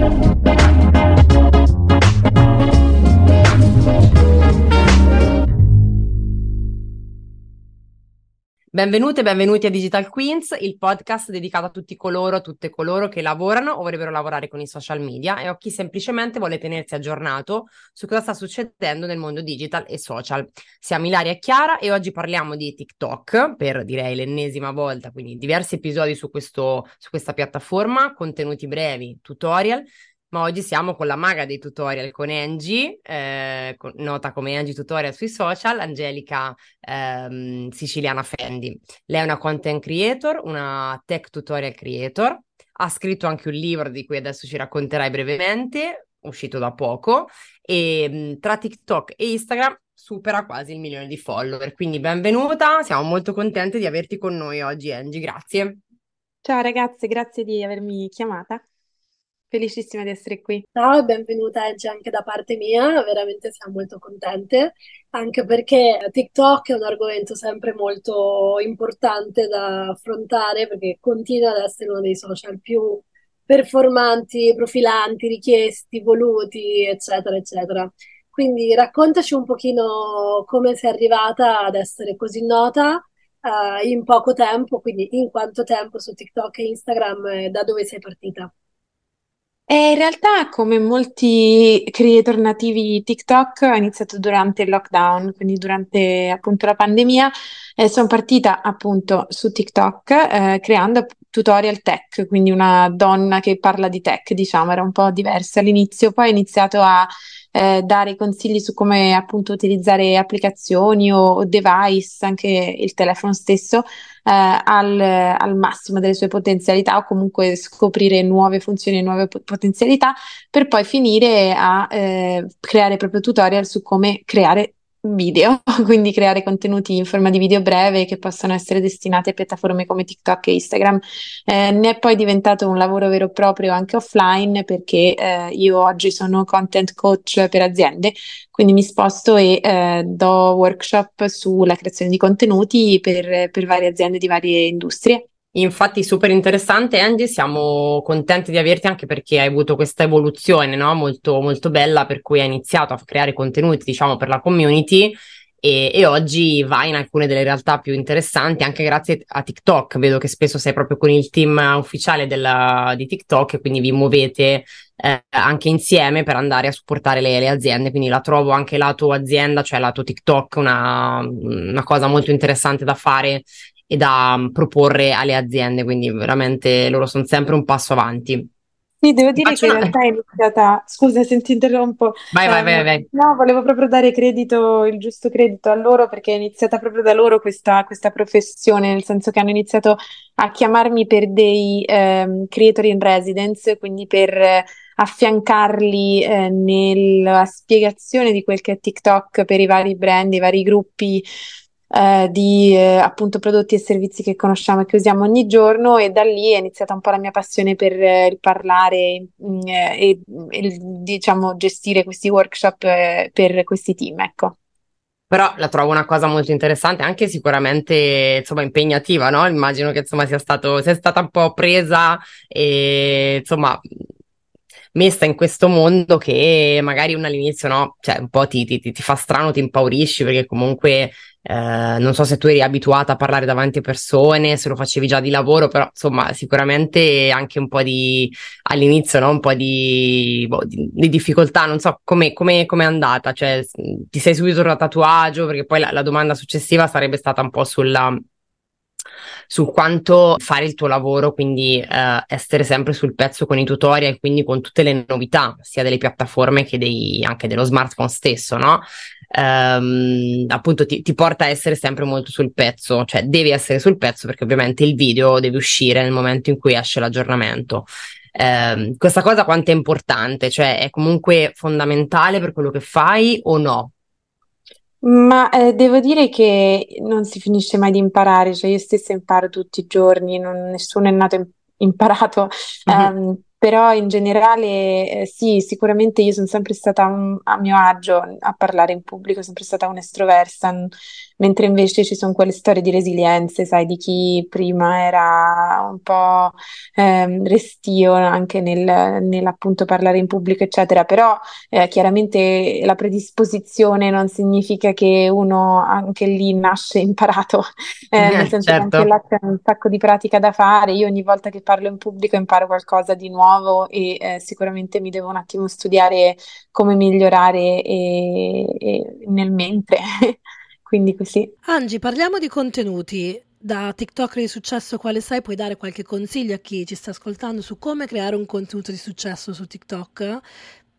Thank you. Benvenute e benvenuti a Digital Queens, il podcast dedicato a tutti coloro, a tutte coloro che lavorano o vorrebbero lavorare con i social media e a chi semplicemente vuole tenersi aggiornato su cosa sta succedendo nel mondo digital e social. Siamo Ilaria e Chiara e oggi parliamo di TikTok per direi l'ennesima volta, quindi diversi episodi su, questo, su questa piattaforma, contenuti brevi, tutorial ma oggi siamo con la maga dei tutorial, con Angie, eh, nota come Angie Tutorial sui social, Angelica ehm, Siciliana Fendi. Lei è una content creator, una tech tutorial creator, ha scritto anche un libro di cui adesso ci racconterai brevemente, uscito da poco, e tra TikTok e Instagram supera quasi il milione di follower. Quindi benvenuta, siamo molto contenti di averti con noi oggi, Angie, grazie. Ciao ragazze, grazie di avermi chiamata. Felicissima di essere qui. Ciao e benvenuta Angie anche da parte mia, veramente siamo molto contente, anche perché TikTok è un argomento sempre molto importante da affrontare perché continua ad essere uno dei social più performanti, profilanti, richiesti, voluti, eccetera, eccetera. Quindi raccontaci un pochino come sei arrivata ad essere così nota uh, in poco tempo, quindi in quanto tempo su TikTok e Instagram e da dove sei partita. E in realtà, come molti creator nativi TikTok, ho iniziato durante il lockdown, quindi durante appunto la pandemia, e sono partita appunto su TikTok eh, creando tutorial tech, quindi una donna che parla di tech, diciamo, era un po' diversa all'inizio, poi ho iniziato a eh, dare consigli su come appunto utilizzare applicazioni o, o device, anche il telefono stesso, eh, al, al, massimo delle sue potenzialità o comunque scoprire nuove funzioni nuove potenzialità per poi finire a eh, creare proprio tutorial su come creare video, quindi creare contenuti in forma di video breve che possano essere destinati a piattaforme come TikTok e Instagram. Eh, ne è poi diventato un lavoro vero e proprio anche offline perché eh, io oggi sono content coach per aziende, quindi mi sposto e eh, do workshop sulla creazione di contenuti per, per varie aziende di varie industrie. Infatti super interessante Angie, siamo contenti di averti anche perché hai avuto questa evoluzione no? molto, molto bella per cui hai iniziato a creare contenuti diciamo per la community e, e, oggi vai in alcune delle realtà più interessanti anche grazie a TikTok, vedo che spesso sei proprio con il team ufficiale della, di TikTok e quindi vi muovete eh, anche insieme per andare a supportare le, le, aziende, quindi la trovo anche lato azienda, cioè lato TikTok una, una cosa molto interessante da fare e da mm, proporre alle aziende, quindi veramente loro sono sempre un passo avanti. Sì, devo dire Faccio che in realtà è iniziata, scusa se ti interrompo, vai, vai, vai, vai. no, volevo proprio dare credito, il giusto credito a loro perché è iniziata proprio da loro questa, questa professione, nel senso che hanno iniziato a chiamarmi per dei um, creator in residence, quindi per affiancarli eh, nella spiegazione di quel che è TikTok per i vari brand, i vari gruppi eh, di eh, appunto prodotti e servizi che conosciamo e che usiamo ogni giorno e da lì è iniziata un po' la mia passione per eh, il parlare mh, mm, eh, e, e diciamo gestire questi workshop eh, per questi team, ecco. Però la trovo una cosa molto interessante, anche sicuramente insomma impegnativa, no? Immagino che insomma sia stato, sia stata un po' presa e insomma messa in questo mondo che magari all'inizio no, cioè un po' ti, ti, ti fa strano, ti impaurisci perché comunque eh, non so se tu eri abituata a parlare davanti a persone, se lo facevi già di lavoro, però insomma sicuramente anche un po' di all'inizio, no? un po' di, boh, di, di difficoltà, non so come è andata, cioè ti sei subito da tatuaggio, perché poi la, la domanda successiva sarebbe stata un po' sulla su quanto fare il tuo lavoro, quindi eh, essere sempre sul pezzo con i tutorial, quindi con tutte le novità, sia delle piattaforme che dei, anche dello smartphone stesso, no? Ehm, appunto ti, ti, porta a essere sempre molto sul pezzo, cioè devi essere sul pezzo perché ovviamente il video deve uscire nel momento in cui esce l'aggiornamento. Eh, questa cosa quanto è importante, cioè è comunque fondamentale per quello che fai o no? Ma eh, devo dire che non si finisce mai di imparare, cioè io stessa imparo tutti i giorni, non- nessuno è nato im- imparato. Mhm. Ehm, però in generale eh, sì, sicuramente io sono sempre stata un, a mio agio a parlare in pubblico, sempre stata un'estroversa, mentre invece ci sono quelle storie di resilienze, sai, di chi prima era un po' eh, restio anche nel, nell'appunto parlare in pubblico, eccetera, però eh, chiaramente la predisposizione non significa che uno anche lì nasce imparato, eh, nel senso certo. che anche là c'è un sacco di pratica da fare, io ogni volta che parlo in pubblico imparo qualcosa di nuovo e eh, sicuramente mi devo un attimo studiare come migliorare e, e nel mentre. Quindi così. Angi, parliamo di contenuti. Da TikTok di successo quale sai, puoi dare qualche consiglio a chi ci sta ascoltando su come creare un contenuto di successo su TikTok?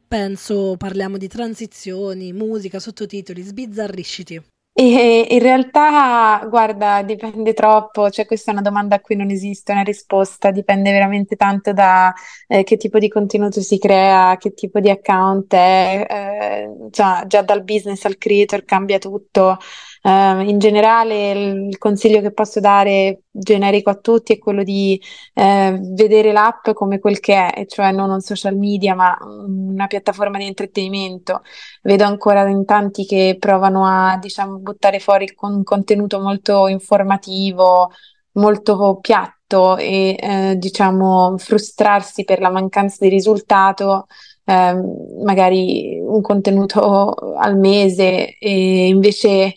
Penso parliamo di transizioni, musica, sottotitoli, sbizzarrisciti. E in realtà, guarda, dipende troppo, cioè questa è una domanda a cui non esiste una risposta, dipende veramente tanto da eh, che tipo di contenuto si crea, che tipo di account è, eh, già, già dal business al creator cambia tutto. Uh, in generale il consiglio che posso dare generico a tutti è quello di eh, vedere l'app come quel che è, cioè non un social media ma una piattaforma di intrattenimento. Vedo ancora in tanti che provano a diciamo, buttare fuori un contenuto molto informativo, molto piatto e eh, diciamo frustrarsi per la mancanza di risultato eh, magari un contenuto al mese e invece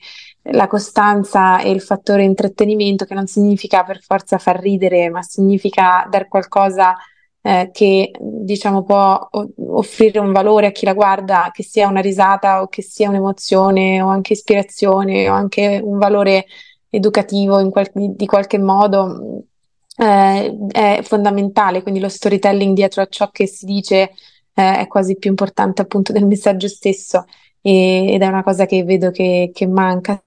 la costanza e il fattore intrattenimento che non significa per forza far ridere, ma significa dare qualcosa eh, che diciamo può offrire un valore a chi la guarda, che sia una risata o che sia un'emozione o anche ispirazione o anche un valore educativo qual- di qualche modo. Eh, è fondamentale, quindi lo storytelling dietro a ciò che si dice eh, è quasi più importante appunto del messaggio stesso e, ed è una cosa che vedo che, che manca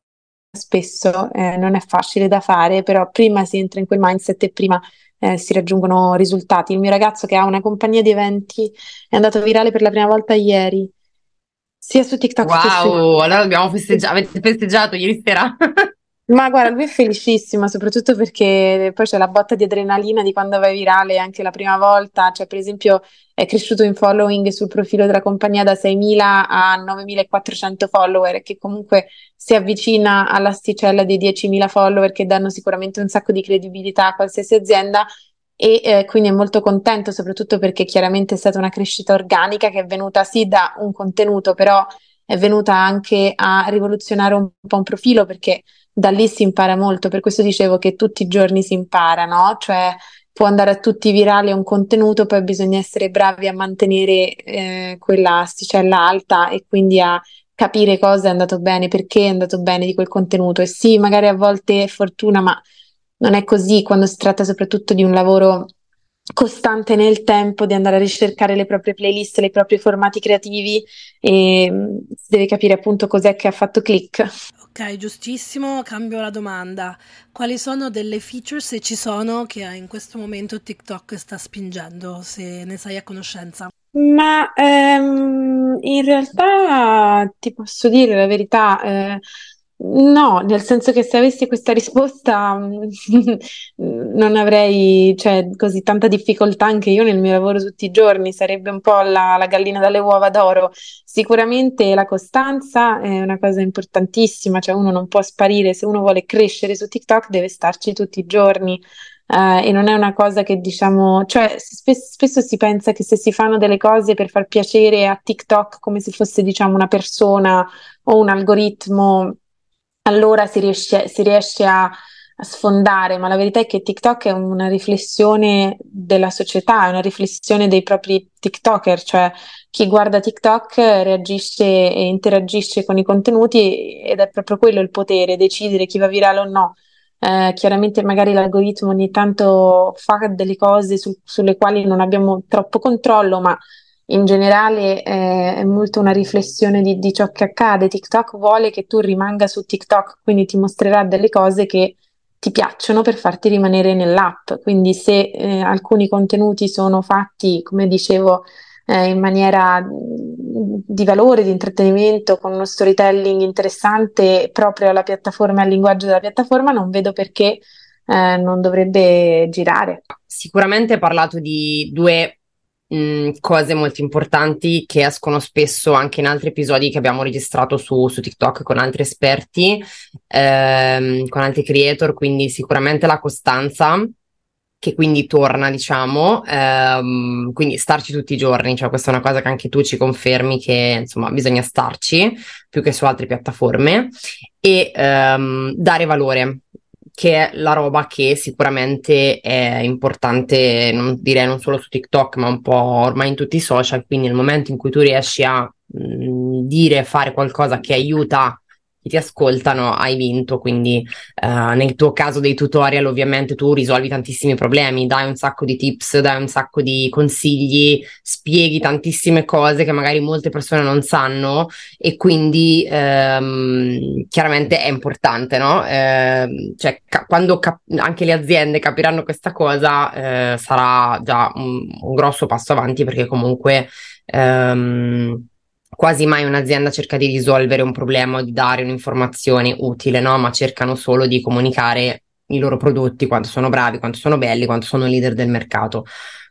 spesso eh, non è facile da fare, però prima si entra in quel mindset e prima eh, si raggiungono risultati. Il mio ragazzo che ha una compagnia di eventi è andato virale per la prima volta ieri, sia su TikTok wow, che su allora abbiamo festeggiato, avete festeggiato ieri sera? Ma guarda, lui è felicissimo, soprattutto perché poi c'è la botta di adrenalina di quando vai virale anche la prima volta. Cioè, per esempio, è cresciuto in following sul profilo della compagnia da 6.000 a 9.400 follower, che comunque si avvicina all'asticella dei 10.000 follower che danno sicuramente un sacco di credibilità a qualsiasi azienda. E eh, quindi è molto contento, soprattutto perché chiaramente è stata una crescita organica che è venuta sì da un contenuto, però è venuta anche a rivoluzionare un po' un profilo perché da lì si impara molto, per questo dicevo che tutti i giorni si impara, no? Cioè può andare a tutti virali un contenuto, poi bisogna essere bravi a mantenere eh, quella asticella alta e quindi a capire cosa è andato bene, perché è andato bene di quel contenuto. E sì, magari a volte è fortuna, ma non è così quando si tratta soprattutto di un lavoro costante nel tempo di andare a ricercare le proprie playlist, i propri formati creativi e mm, si deve capire appunto cos'è che ha fatto click. Ok, giustissimo, cambio la domanda. Quali sono delle feature, se ci sono, che in questo momento TikTok sta spingendo, se ne sai a conoscenza? Ma ehm, in realtà ti posso dire la verità, eh, No, nel senso che se avessi questa risposta non avrei, cioè, così tanta difficoltà anche io nel mio lavoro tutti i giorni, sarebbe un po' la, la gallina dalle uova d'oro. Sicuramente la costanza è una cosa importantissima, cioè uno non può sparire, se uno vuole crescere su TikTok deve starci tutti i giorni. Uh, e non è una cosa che diciamo, cioè spesso, spesso si pensa che se si fanno delle cose per far piacere a TikTok come se fosse diciamo una persona o un algoritmo allora si riesce, si riesce a, a, sfondare, ma la verità è che TikTok è una riflessione della società, è una riflessione dei propri TikToker, cioè chi guarda TikTok reagisce e interagisce con i contenuti ed è proprio quello il potere, decidere chi va virale o no. Eh, chiaramente magari l'algoritmo ogni tanto fa delle cose su, sulle quali non abbiamo troppo controllo, ma in generale eh, è molto una riflessione di, di, ciò che accade. TikTok vuole che tu rimanga su TikTok, quindi ti mostrerà delle cose che ti piacciono per farti rimanere nell'app. Quindi se eh, alcuni contenuti sono fatti, come dicevo, eh, in maniera di valore, di intrattenimento, con uno storytelling interessante proprio alla piattaforma e al linguaggio della piattaforma, non vedo perché eh, non dovrebbe girare. Sicuramente hai parlato di due mh, cose molto importanti che escono spesso anche in altri episodi che abbiamo registrato su, su TikTok con altri esperti, ehm, con altri creator, quindi sicuramente la costanza che quindi torna, diciamo, ehm, quindi starci tutti i giorni, cioè questa è una cosa che anche tu ci confermi che insomma bisogna starci più che su altre piattaforme e ehm, dare valore che è la roba che sicuramente è importante, non direi non solo su TikTok, ma un po' ormai in tutti i social, quindi nel momento in cui tu riesci a mh, dire, fare qualcosa che aiuta ti ascoltano, hai vinto. Quindi uh, nel tuo caso dei tutorial, ovviamente tu risolvi tantissimi problemi, dai un sacco di tips, dai un sacco di consigli, spieghi tantissime cose che magari molte persone non sanno e quindi um, chiaramente è importante, no? Uh, cioè, ca- quando cap- anche le aziende capiranno questa cosa, uh, sarà già un, un, grosso passo avanti perché comunque. Um, quasi mai un'azienda cerca di risolvere un problema o di dare un'informazione utile, no? Ma cercano solo di comunicare i loro prodotti, quanto sono bravi, quanto sono belli, quanto sono leader del mercato.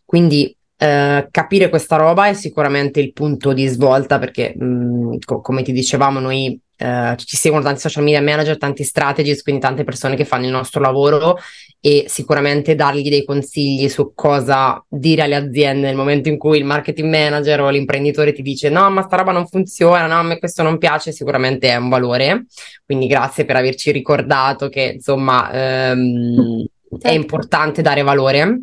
Quindi eh, capire questa roba è sicuramente il punto di svolta perché, mh, co- come ti dicevamo, noi eh, ci seguono tanti social media manager, tanti strategies, quindi tante persone che fanno il nostro lavoro e sicuramente dargli dei consigli su cosa dire alle aziende nel momento in cui il marketing manager o l'imprenditore ti dice no, ma sta roba non funziona, no, a me questo non piace, sicuramente è un valore. Quindi grazie per averci ricordato che insomma ehm, è importante dare valore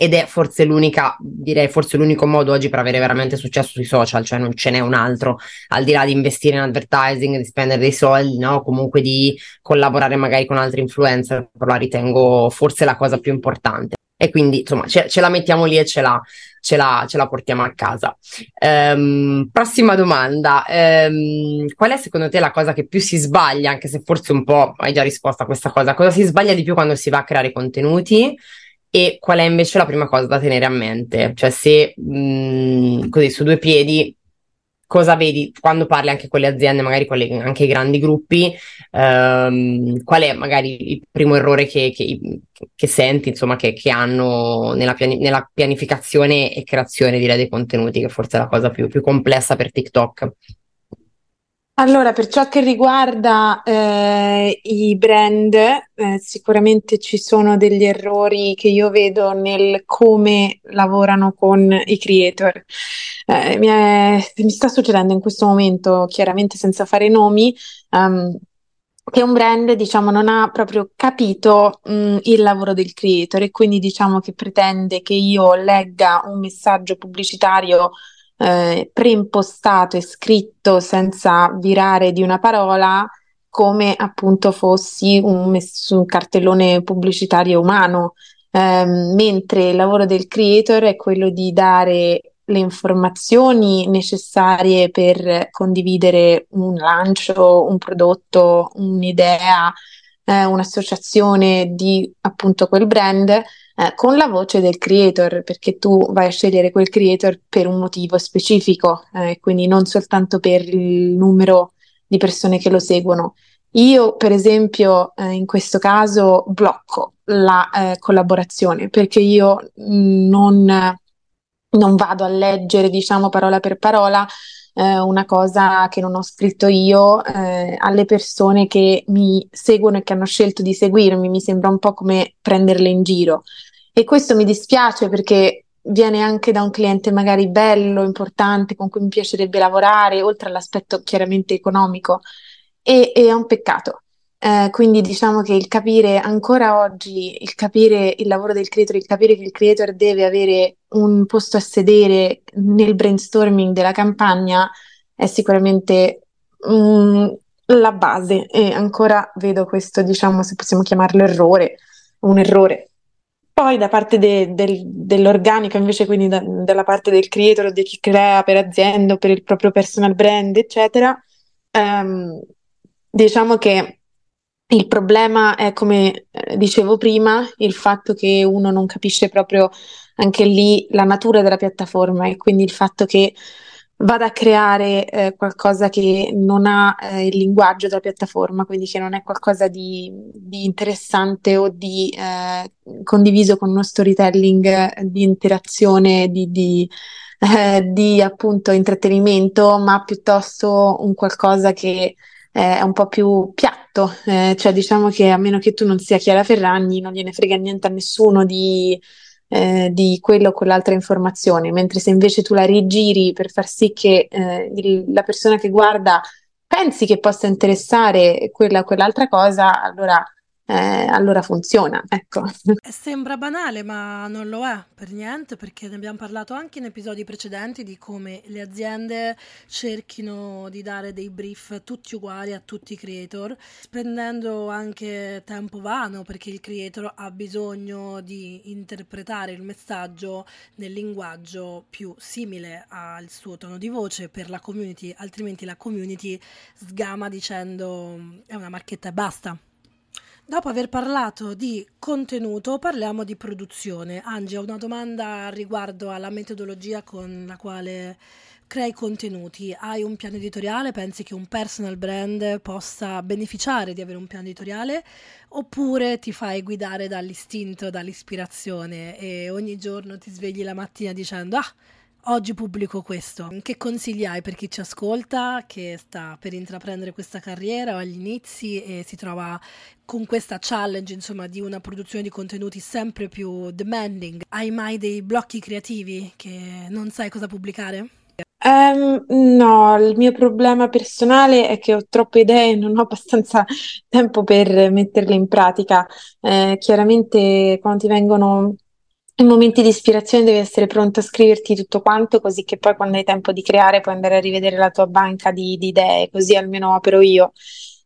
ed è forse l'unica, direi forse l'unico modo oggi per avere veramente successo sui social, cioè non ce n'è un altro, al di là di investire in advertising, di spendere dei soldi, no? comunque di collaborare magari con altri influencer, però la ritengo forse la cosa più importante. E quindi insomma ce, ce la mettiamo lì e ce la, ce la, ce la portiamo a casa. Um, prossima domanda, um, qual è secondo te la cosa che più si sbaglia, anche se forse un po' hai già risposto a questa cosa, cosa si sbaglia di più quando si va a creare contenuti? E qual è invece la prima cosa da tenere a mente? Cioè, se mh, mm, così su due piedi, cosa vedi quando parli anche con le aziende, magari con le, anche i grandi gruppi? Ehm, qual è magari il primo errore che, che, che senti, insomma, che, che hanno nella, piani- nella, pianificazione e creazione, direi, dei contenuti, che forse è la cosa più, più complessa per TikTok? Allora, per ciò che riguarda eh, i brand, eh, sicuramente ci sono degli errori che io vedo nel come lavorano con i creator. Eh, mi, è, mi, sta succedendo in questo momento, chiaramente senza fare nomi, um, che un brand, diciamo, non ha proprio capito mh, il lavoro del creator e quindi diciamo che pretende che io legga un messaggio pubblicitario eh, preimpostato e scritto senza virare di una parola come appunto fossi un, un cartellone pubblicitario umano, eh, mentre il lavoro del creator è quello di dare le informazioni necessarie per condividere un lancio, un prodotto, un'idea, eh, un'associazione di appunto quel brand eh, con la voce del creator, perché tu vai a scegliere quel creator per un motivo specifico, eh, quindi non soltanto per il numero di persone che lo seguono. Io, per esempio, eh, in questo caso blocco la eh, collaborazione perché io mm, non, non vado a leggere, diciamo, parola per parola eh, una cosa che non ho scritto io eh, alle persone che mi seguono e che hanno scelto di seguirmi. Mi sembra un po' come prenderle in giro. E questo mi dispiace perché viene anche da un cliente magari bello, importante, con cui mi piacerebbe lavorare, oltre all'aspetto chiaramente economico. E, e è un peccato. Eh, quindi diciamo che il capire ancora oggi, il capire il lavoro del creator, il capire che il creator deve avere un posto a sedere nel brainstorming della campagna è sicuramente mm, la base e ancora vedo questo, diciamo, se possiamo chiamarlo errore, un errore. Poi da parte de, del, dell'organico, invece, quindi da, dalla parte del creator di chi crea per azienda o per il proprio personal brand, eccetera, ehm, diciamo che il problema è, come eh, dicevo prima, il fatto che uno non capisce proprio anche lì la natura della piattaforma e quindi il fatto che vada a creare eh, qualcosa che non ha eh, il linguaggio della piattaforma, quindi che non è qualcosa di, di interessante o di eh, condiviso con uno storytelling eh, di interazione, di, di, eh, di appunto intrattenimento, ma piuttosto un qualcosa che è un po' più piatto, eh, cioè diciamo che a meno che tu non sia Chiara Ferragni, non gliene frega niente a nessuno di eh, di quella o quell'altra informazione, mentre se invece tu la rigiri per far sì che eh, la persona che guarda pensi che possa interessare quella o quell'altra cosa, allora eh, allora funziona, ecco. Sembra banale, ma non lo è per niente, perché ne abbiamo parlato anche in episodi precedenti di come le aziende cerchino di dare dei brief tutti uguali a tutti i creator, spendendo anche tempo vano, perché il creator ha bisogno di interpretare il messaggio nel linguaggio più simile al suo tono di voce per la community, altrimenti la community sgama dicendo è una marchetta e basta. Dopo aver parlato di contenuto, parliamo di produzione. Angie, ho una domanda riguardo alla metodologia con la quale crei contenuti. Hai un piano editoriale? Pensi che un personal brand possa beneficiare di avere un piano editoriale? Oppure ti fai guidare dall'istinto, dall'ispirazione e ogni giorno ti svegli la mattina dicendo ah, oggi pubblico questo. Che consigli hai per chi ci ascolta, che sta per intraprendere questa carriera o agli inizi e si trova con questa challenge, insomma, di una produzione di contenuti sempre più demanding? Hai mai dei blocchi creativi che non sai cosa pubblicare? Um, no, il mio problema personale è che ho troppe idee e non ho abbastanza tempo per metterle in pratica. Eh, chiaramente quando ti vengono in momenti di ispirazione devi essere pronto a scriverti tutto quanto, così che poi quando hai tempo di creare puoi andare a rivedere la tua banca di, di idee, così almeno opero io.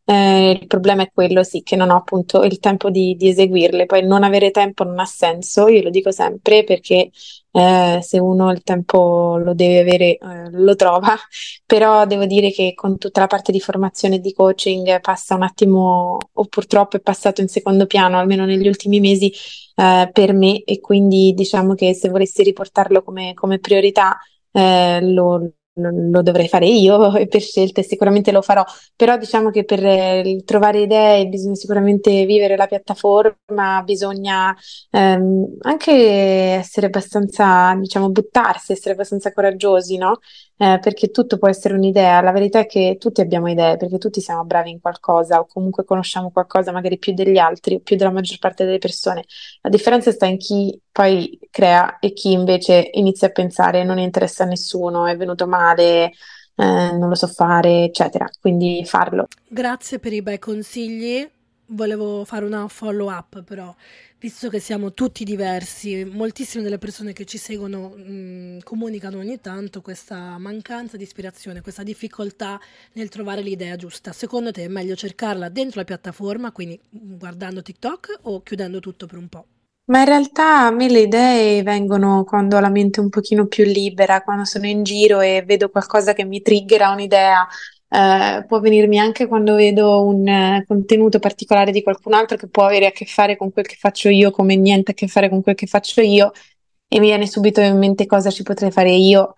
Eh, il problema è quello, sì, che non ho appunto il tempo di, di, eseguirle. Poi non avere tempo non ha senso, io lo dico sempre perché eh, se uno il tempo lo deve avere, eh, lo trova. Però devo dire che con tutta la parte di formazione e di coaching passa un attimo, o purtroppo è passato in secondo piano, almeno negli ultimi mesi, eh, per me e quindi diciamo che se volessi riportarlo come, come priorità eh, lo, lo dovrei fare io e per scelta e sicuramente lo farò, però diciamo che per eh, trovare idee bisogna sicuramente vivere la piattaforma, bisogna ehm, anche essere abbastanza, diciamo, buttarsi, essere abbastanza coraggiosi, no? Eh, perché tutto può essere un'idea. La verità è che tutti abbiamo idee, perché tutti siamo bravi in qualcosa o comunque conosciamo qualcosa magari più degli altri più della maggior parte delle persone. La differenza sta in chi poi crea e chi invece inizia a pensare non interessa a nessuno, è venuto male, eh, non lo so fare, eccetera. Quindi farlo. Grazie per i bei consigli. Volevo fare una follow up però visto che siamo tutti diversi, moltissime delle persone che ci seguono mh, comunicano ogni tanto questa mancanza di ispirazione, questa difficoltà nel trovare l'idea giusta. Secondo te è meglio cercarla dentro la piattaforma, quindi guardando TikTok o chiudendo tutto per un po'? Ma in realtà a me le idee vengono quando ho la mente un pochino più libera, quando sono in giro e vedo qualcosa che mi triggera un'idea eh, può venirmi anche quando vedo un eh, contenuto particolare di qualcun altro che può avere a che fare con quel che faccio io, come niente a che fare con quel che faccio io, e mi viene subito in mente cosa ci potrei fare io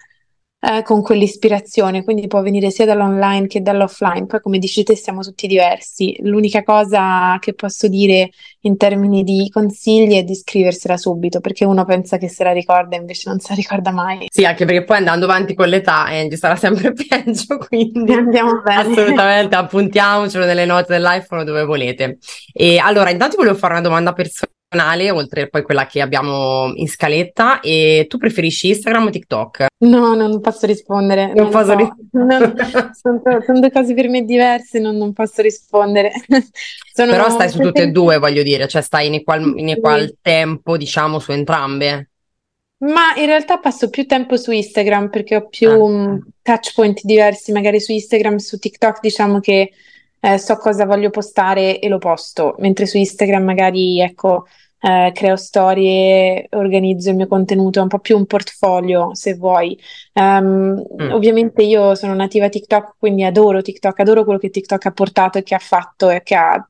eh, con quell'ispirazione, quindi può venire sia dall'online che dall'offline. Poi, come dici te, siamo tutti diversi. L'unica cosa che posso dire in termini di consigli è di scriversela subito, perché uno pensa che se la ricorda, invece non se la ricorda mai. Sì, anche perché poi andando avanti con l'età, Angie sarà sempre peggio, quindi andiamo bene. Assolutamente, appuntiamocelo nelle note dell'iPhone dove volete. E allora, intanto volevo fare una domanda personale oltre poi quella che abbiamo in scaletta. E tu preferisci Instagram o TikTok? No, non posso rispondere. Non, non posso so. rispondere. sono, sono, due cose per me diverse, non, non posso rispondere. sono Però stai su tutte e due, voglio dire, cioè stai in equal, in equal tempo, diciamo, su entrambe. Ma in realtà passo più tempo su Instagram perché ho più ah. touch point diversi, magari su Instagram, su TikTok, diciamo che eh, so cosa voglio postare e lo posto, mentre su Instagram magari, ecco, eh, creo storie, organizzo il mio contenuto, è un po' più un portfolio se vuoi. Um, mm. Ovviamente io sono nativa TikTok, quindi adoro TikTok, adoro quello che TikTok ha portato e che ha fatto e che ha,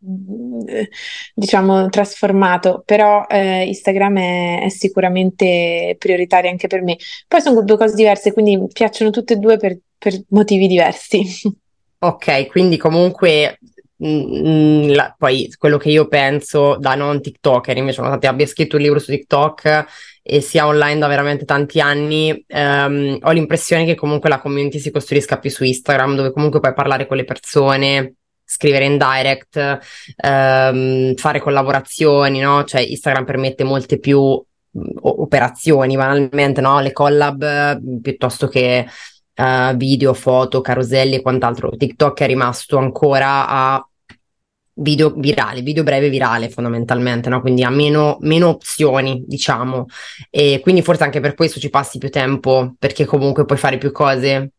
eh, diciamo, trasformato, però eh, Instagram è, è, sicuramente prioritaria anche per me. Poi sono due cose diverse, quindi mi piacciono tutte e due per, per motivi diversi. Ok, quindi comunque Mm, la, poi quello che io penso da non TikToker, invece nonostante abbia scritto un libro su TikTok e sia online da veramente tanti anni, ehm, ho l'impressione che comunque la community si costruisca più su Instagram, dove comunque puoi parlare con le persone, scrivere in direct, ehm, fare collaborazioni, no? Cioè Instagram permette molte più mm, operazioni, banalmente, no? Le collab piuttosto che uh, video, foto, caroselli e quant'altro. TikTok è rimasto ancora a video virale, video breve virale fondamentalmente, no? Quindi ha meno, meno, opzioni, diciamo. E quindi forse anche per questo ci passi più tempo, perché comunque puoi fare più cose.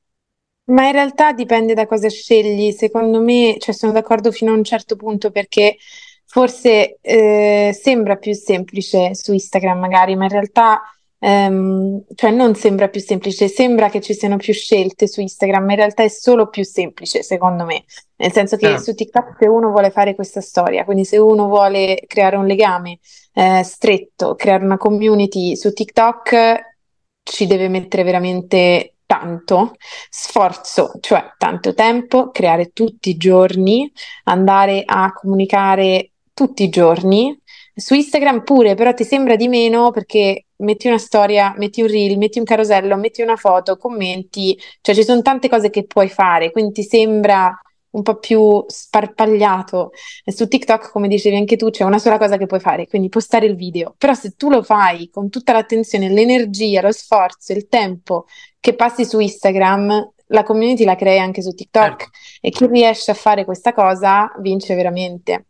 Ma in realtà dipende da cosa scegli. Secondo me, cioè sono d'accordo fino a un certo punto perché forse eh, sembra più semplice su Instagram magari, ma in realtà Um, cioè non sembra più semplice, sembra che ci siano più scelte su Instagram, ma in realtà è solo più semplice, secondo me. Nel senso che ah. su TikTok se uno vuole fare questa storia, quindi se uno vuole creare un legame eh, stretto, creare una community su TikTok, ci deve mettere veramente tanto sforzo, cioè tanto tempo, creare tutti i giorni, andare a comunicare tutti i giorni su Instagram pure, però ti sembra di meno perché metti una storia, metti un reel, metti un carosello, metti una foto, commenti, cioè ci sono tante cose che puoi fare, quindi ti sembra un po' più sparpagliato. E su TikTok, come dicevi anche tu, c'è una sola cosa che puoi fare, quindi postare il video. Però se tu lo fai con tutta l'attenzione, l'energia, lo sforzo, il tempo che passi su Instagram, la community la crei anche su TikTok certo. e chi riesce a fare questa cosa vince veramente.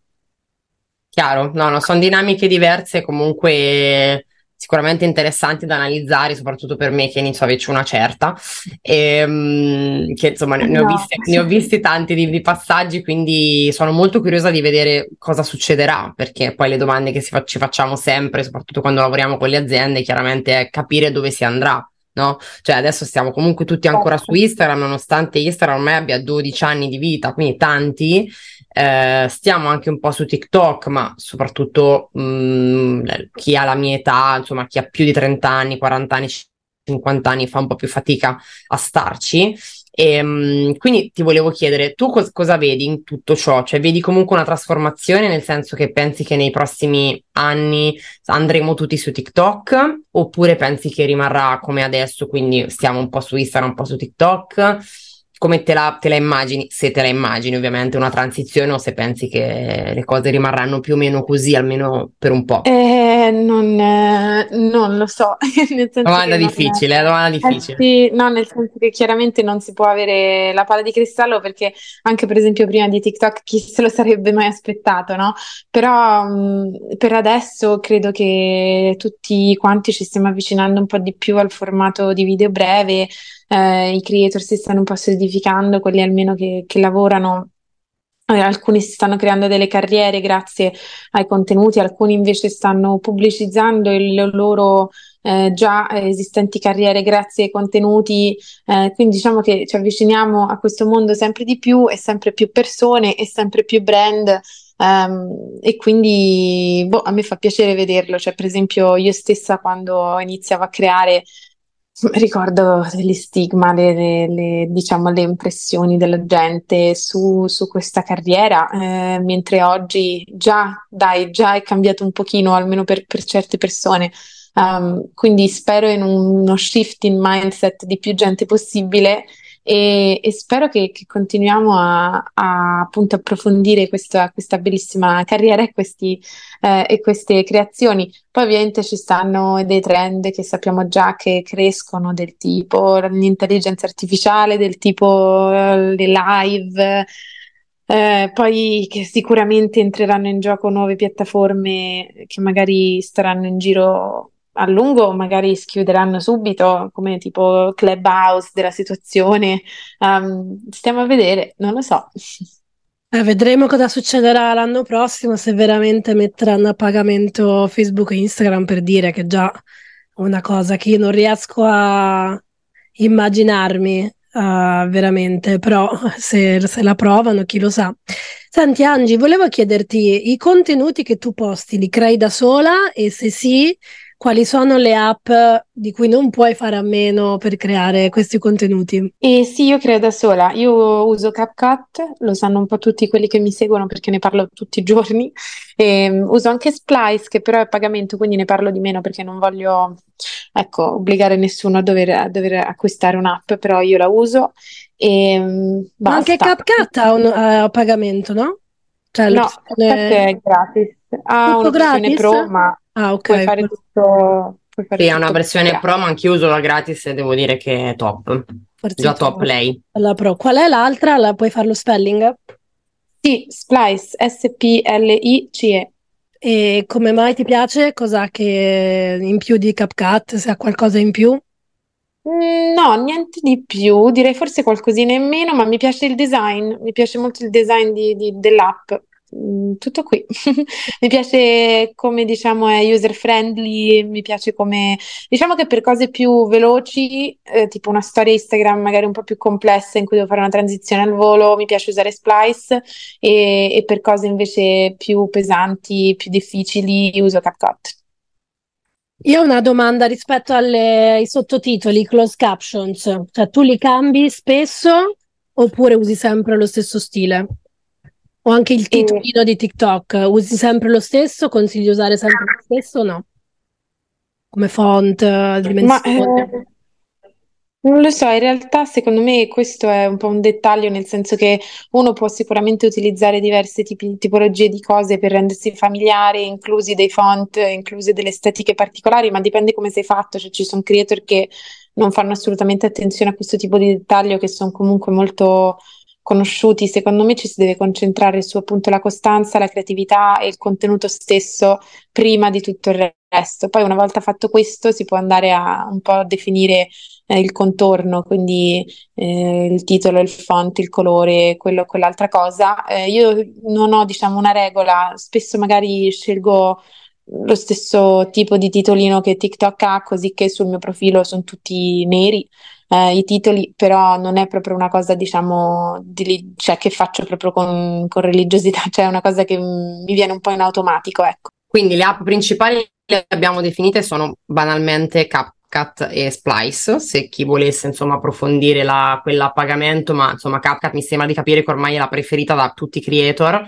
Chiaro, no, no, sono dinamiche diverse, comunque sicuramente interessanti da analizzare, soprattutto per me che inizio a averci una certa, e, um, che insomma ne, ne, ho visti, ne, ho visti, tanti di, di, passaggi, quindi sono molto curiosa di vedere cosa succederà, perché poi le domande che fa- ci facciamo sempre, soprattutto quando lavoriamo con le aziende, chiaramente è capire dove si andrà. No? Cioè adesso stiamo comunque tutti ancora su Instagram, nonostante Instagram ormai abbia 12 anni di vita, quindi tanti, eh, stiamo anche un po' su TikTok, ma soprattutto mh, mm, chi ha la mia età, insomma, chi ha più di 30 anni, 40 anni, 50 anni fa un po' più fatica a starci. E, mh, quindi ti volevo chiedere, tu cos- cosa vedi in tutto ciò? Cioè, vedi comunque una trasformazione, nel senso che pensi che nei prossimi anni andremo tutti su TikTok, oppure pensi che rimarrà come adesso, quindi stiamo un po' su Instagram, un po' su TikTok? Come te la, te la, immagini, se te la immagini ovviamente una transizione o se pensi che le cose rimarranno più o meno così, almeno per un po'? Eh, non, eh, non, lo so. domanda difficile, eh, domanda difficile. Eh, sì, no, nel senso che chiaramente non si può avere la palla di cristallo perché anche per esempio prima di TikTok chi se lo sarebbe mai aspettato, no? Però mh, per adesso credo che tutti quanti ci stiamo avvicinando un po' di più al formato di video breve eh, i creator si stanno un po' solidificando, quelli almeno che, che lavorano eh, alcuni si stanno creando delle carriere grazie ai contenuti, alcuni invece stanno pubblicizzando le loro eh, già esistenti carriere grazie ai contenuti. Eh, quindi diciamo che ci avviciniamo a questo mondo sempre di più e sempre più persone e sempre più brand. Um, e quindi boh, a me fa piacere vederlo. Cioè, per esempio, io stessa quando iniziavo a creare Ricordo gli stigma, le, le, le, diciamo, le impressioni della gente su, su questa carriera, eh, mentre oggi già, dai, già è cambiato un pochino, almeno per, per certe persone. Um, quindi spero in uno shift in mindset di più gente possibile e, e spero che, che continuiamo a, a, appunto approfondire questa, questa bellissima carriera e, questi, eh, e queste creazioni. Poi ovviamente ci stanno dei trend che sappiamo già che crescono del tipo l'intelligenza artificiale, del tipo uh, le live. Eh, poi che sicuramente entreranno in gioco nuove piattaforme che magari staranno in giro a lungo magari schiuderanno subito, come tipo clubhouse della situazione. Um, stiamo a vedere, non lo so. Eh, vedremo cosa succederà l'anno prossimo, se veramente metteranno a pagamento Facebook e Instagram per dire che già una cosa che io non riesco a immaginarmi uh, veramente, però se, se, la provano, chi lo sa. Senti Angi, volevo chiederti i contenuti che tu posti, li crei da sola e se sì, quali sono le app di cui non puoi fare a meno per creare questi contenuti? Eh sì, io creo da sola. Io uso CapCut, lo sanno un po' tutti quelli che mi seguono perché ne parlo tutti i giorni. E, um, uso anche Splice, che però è a pagamento, quindi ne parlo di meno perché non voglio, ecco, obbligare nessuno a dover, a dover acquistare un'app, però io la uso. E, um, Ma anche CapCut ha un a pagamento, no? Cioè, no, CapCut è gratis. Ha una versione pro, ma Ah, ok. Puoi fare tutto. Puoi fare Sì, è una versione gratis. pro, ma anche io uso la gratis e devo dire che è top. Forse Già top lei. La pro. Qual è l'altra? La puoi fare lo spelling? Sì, Splice, S-P-L-I-C-E. E come mai ti piace? Cos'ha che in più di CapCut? Se ha qualcosa in più? Mm, no, niente di più, direi forse qualcosina in meno, ma mi piace il design, mi piace molto il design di, di, dell'app. Mm, tutto qui. mi piace come diciamo è user friendly, mi piace come diciamo che per cose più veloci, eh, tipo una storia Instagram magari un po' più complessa in cui devo fare una transizione al volo, mi piace usare Splice e, e per cose invece più pesanti, più difficili, uso CapCut. Io ho una domanda rispetto alle, ai sottotitoli, closed captions, cioè tu li cambi spesso oppure usi sempre lo stesso stile? O anche il titolino e... di TikTok, usi sempre lo stesso? Consigli di usare sempre lo stesso o no? Come font, dimensione? Ma, eh, non lo so, in realtà secondo me questo è un po' un dettaglio, nel senso che uno può sicuramente utilizzare diverse tipi, tipologie di cose per rendersi familiare, inclusi dei font, incluse delle estetiche particolari, ma dipende come sei fatto, cioè ci sono creator che non fanno assolutamente attenzione a questo tipo di dettaglio, che sono comunque molto conosciuti, secondo me ci si deve concentrare su appunto la costanza, la creatività e il contenuto stesso prima di tutto il resto. Poi una volta fatto questo si può andare a un po' definire eh, il contorno, quindi eh, il titolo, il font, il colore, quello o quell'altra cosa. Eh, io non ho diciamo una regola, spesso magari scelgo lo stesso tipo di titolino che TikTok ha, così che sul mio profilo sono tutti neri eh, i titoli, però non è proprio una cosa, diciamo, di, cioè, che faccio proprio con, con religiosità, cioè è una cosa che mi viene un po' in automatico, ecco. Quindi le app principali le abbiamo definite sono banalmente CapCut e Splice, se chi volesse insomma approfondire la, quella a pagamento, ma insomma CapCut mi sembra di capire che ormai è la preferita da tutti i creator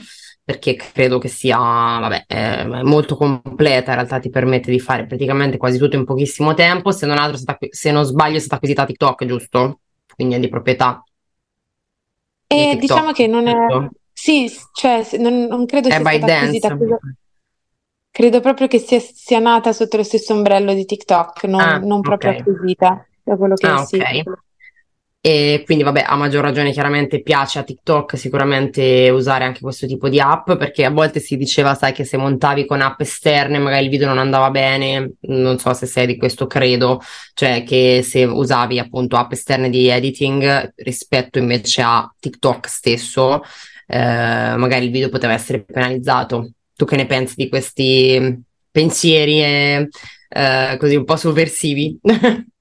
perché credo che sia vabbè, è molto completa, in realtà ti permette di fare praticamente quasi tutto in pochissimo tempo, se non, altro, se non sbaglio è stata acquisita TikTok, giusto? Quindi è di proprietà. E di diciamo che non è... Sì, cioè non, non credo sia stata acquisita. Credo, credo proprio che sia, sia, nata sotto lo stesso ombrello di TikTok, non, ah, non proprio okay. acquisita, da quello che ah, sì. Okay. E quindi, vabbè, a maggior ragione chiaramente piace a TikTok sicuramente usare anche questo tipo di app perché a volte si diceva, sai, che se montavi con app esterne magari il video non andava bene, non so se sei di questo credo, cioè che se usavi appunto app esterne di editing rispetto invece a TikTok stesso, eh, magari il video poteva essere penalizzato. Tu che ne pensi di questi pensieri e, eh, così un po' sovversivi?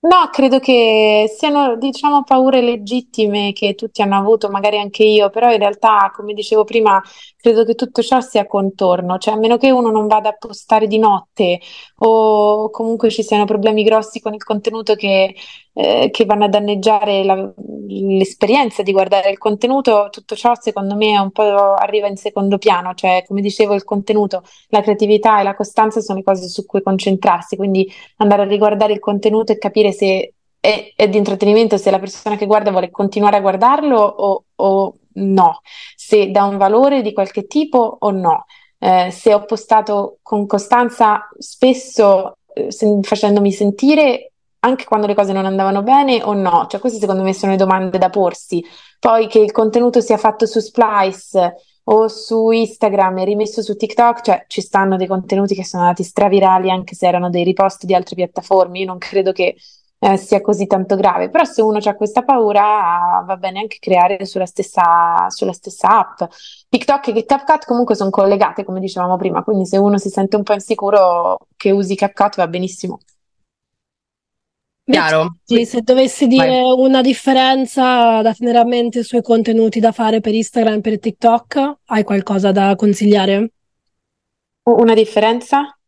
No, credo che siano, diciamo, paure legittime che tutti hanno avuto, magari anche io, però in realtà, come dicevo prima, credo che tutto ciò sia contorno, cioè a meno che uno non vada a postare di notte o comunque ci siano problemi grossi con il contenuto che, eh, che vanno a danneggiare la, l'esperienza di guardare il contenuto, tutto ciò secondo me è un po' arriva in secondo piano, cioè come dicevo il contenuto, la creatività e la costanza sono le cose su cui concentrarsi, quindi andare a riguardare il contenuto e capire se è, è di intrattenimento, se la persona che guarda vuole continuare a guardarlo o, o no, se dà un valore di qualche tipo o no. Eh, se ho postato con costanza spesso eh, facendomi sentire anche quando le cose non andavano bene o no? Cioè, queste secondo me sono le domande da porsi. Poi che il contenuto sia fatto su Splice o su Instagram e rimesso su TikTok, cioè ci stanno dei contenuti che sono andati stravirali anche se erano dei ripost di altre piattaforme. Io non credo che eh, sia così tanto grave. Però se uno ha questa paura, va bene anche creare sulla stessa, sulla stessa app. TikTok e CapCut comunque sono collegate, come dicevamo prima, quindi se uno si sente un po' insicuro che usi CapCut va benissimo. Chiaro. Sì, se dovessi dire Vai. una differenza da tenere a mente sui contenuti da fare per Instagram e per TikTok, hai qualcosa da consigliare? Una differenza?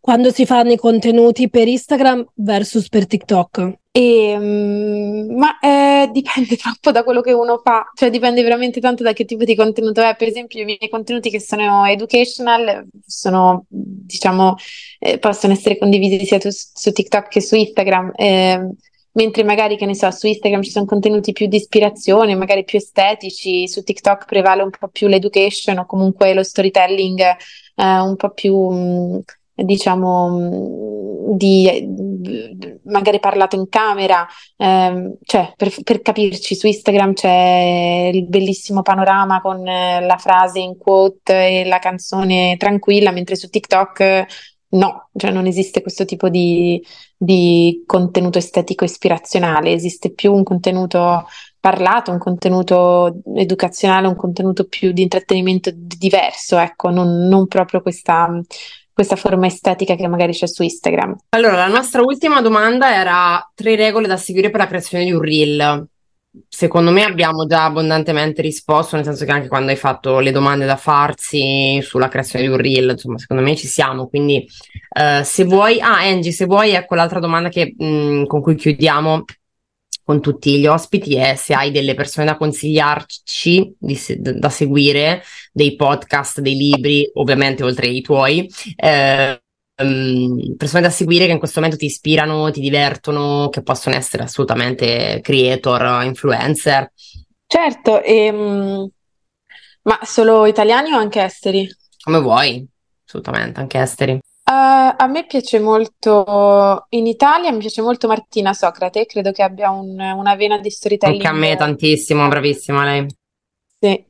Quando si fanno i contenuti per Instagram versus per TikTok. E, mm, ma eh, dipende troppo da quello che uno fa, cioè dipende veramente tanto da che tipo di contenuto è. Per esempio, i miei contenuti che sono educational sono, diciamo, eh, possono essere condivisi sia su, su TikTok che su Instagram. eh, mentre magari, che ne so, su Instagram ci sono contenuti più di ispirazione, magari più estetici, su TikTok prevale un po' più l'education o comunque lo storytelling, eh, un po' più. mm, diciamo, mh, di magari parlato in camera, ehm, cioè per, per capirci, su Instagram c'è il bellissimo panorama con eh, la frase in quote e la canzone tranquilla, mentre su TikTok no, cioè non esiste questo tipo di, di contenuto estetico ispirazionale, esiste più un contenuto parlato, un contenuto educazionale, un contenuto più di intrattenimento diverso, ecco, non, non proprio questa questa forma estetica che magari c'è su Instagram. Allora, la nostra ultima domanda era tre regole da seguire per la creazione di un reel. Secondo me abbiamo già abbondantemente risposto, nel senso che anche quando hai fatto le domande da farsi sulla creazione di un reel, insomma, secondo me ci siamo. Quindi, eh, se vuoi, ah, Angie, se vuoi, ecco l'altra domanda che, mh, con cui chiudiamo con tutti gli ospiti è se hai delle persone da consigliarci, di da seguire, dei podcast, dei libri, ovviamente oltre ai tuoi, eh, ehm, persone da seguire che in questo momento ti ispirano, ti divertono, che possono essere assolutamente creator, influencer. Certo, ehm, ma solo italiani o anche esteri? Come vuoi, assolutamente, anche esteri. Eh, a me piace molto, in Italia mi piace molto Martina Socrate, credo che abbia un- una vena di Anche a storytelling. me tantissimo, bravissima lei. Sì.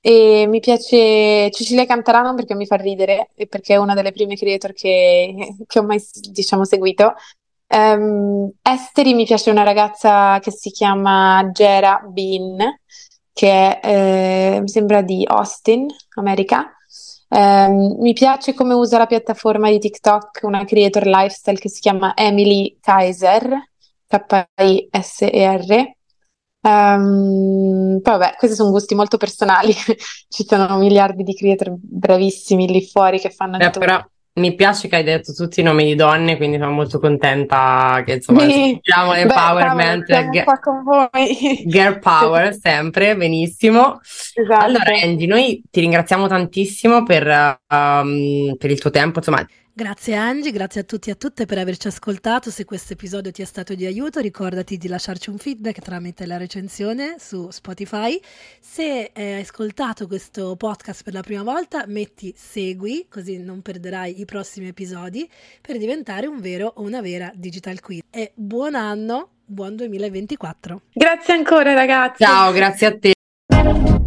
E mi piace Cecilia Cantarano perché mi fa ridere e perché è una delle prime creator che, che ho mai, diciamo, seguito. Ehm, esteri mi piace una ragazza che si chiama Gera Bean, che è, eh, mi sembra di Austin, America. Ehm, mi piace come usa la piattaforma di TikTok una creator lifestyle che si chiama Emily Kaiser, K-I-S-E-R. Ehm, poi vabbè, questi sono gusti molto personali, ci sono miliardi di creator bravissimi lì fuori che fanno Eh, tutto. però mi piace che hai detto tutti i nomi di donne, quindi sono molto contenta che insomma Sì. sentiamo Beh, l'empowerment, qua con voi. girl power sempre, benissimo. Esatto. Allora, Angie, noi ti ringraziamo tantissimo per, ehm, per il tuo tempo, insomma, Grazie Angie, grazie a tutti e a tutte per averci ascoltato. Se questo episodio ti è stato di aiuto, ricordati di lasciarci un feedback tramite la recensione su Spotify. Se hai ascoltato questo podcast per la prima volta, metti segui, così non perderai i prossimi episodi per diventare un vero o una vera digital queen. E buon anno, buon 2024. Grazie ancora, ragazzi. ciao, grazie a te.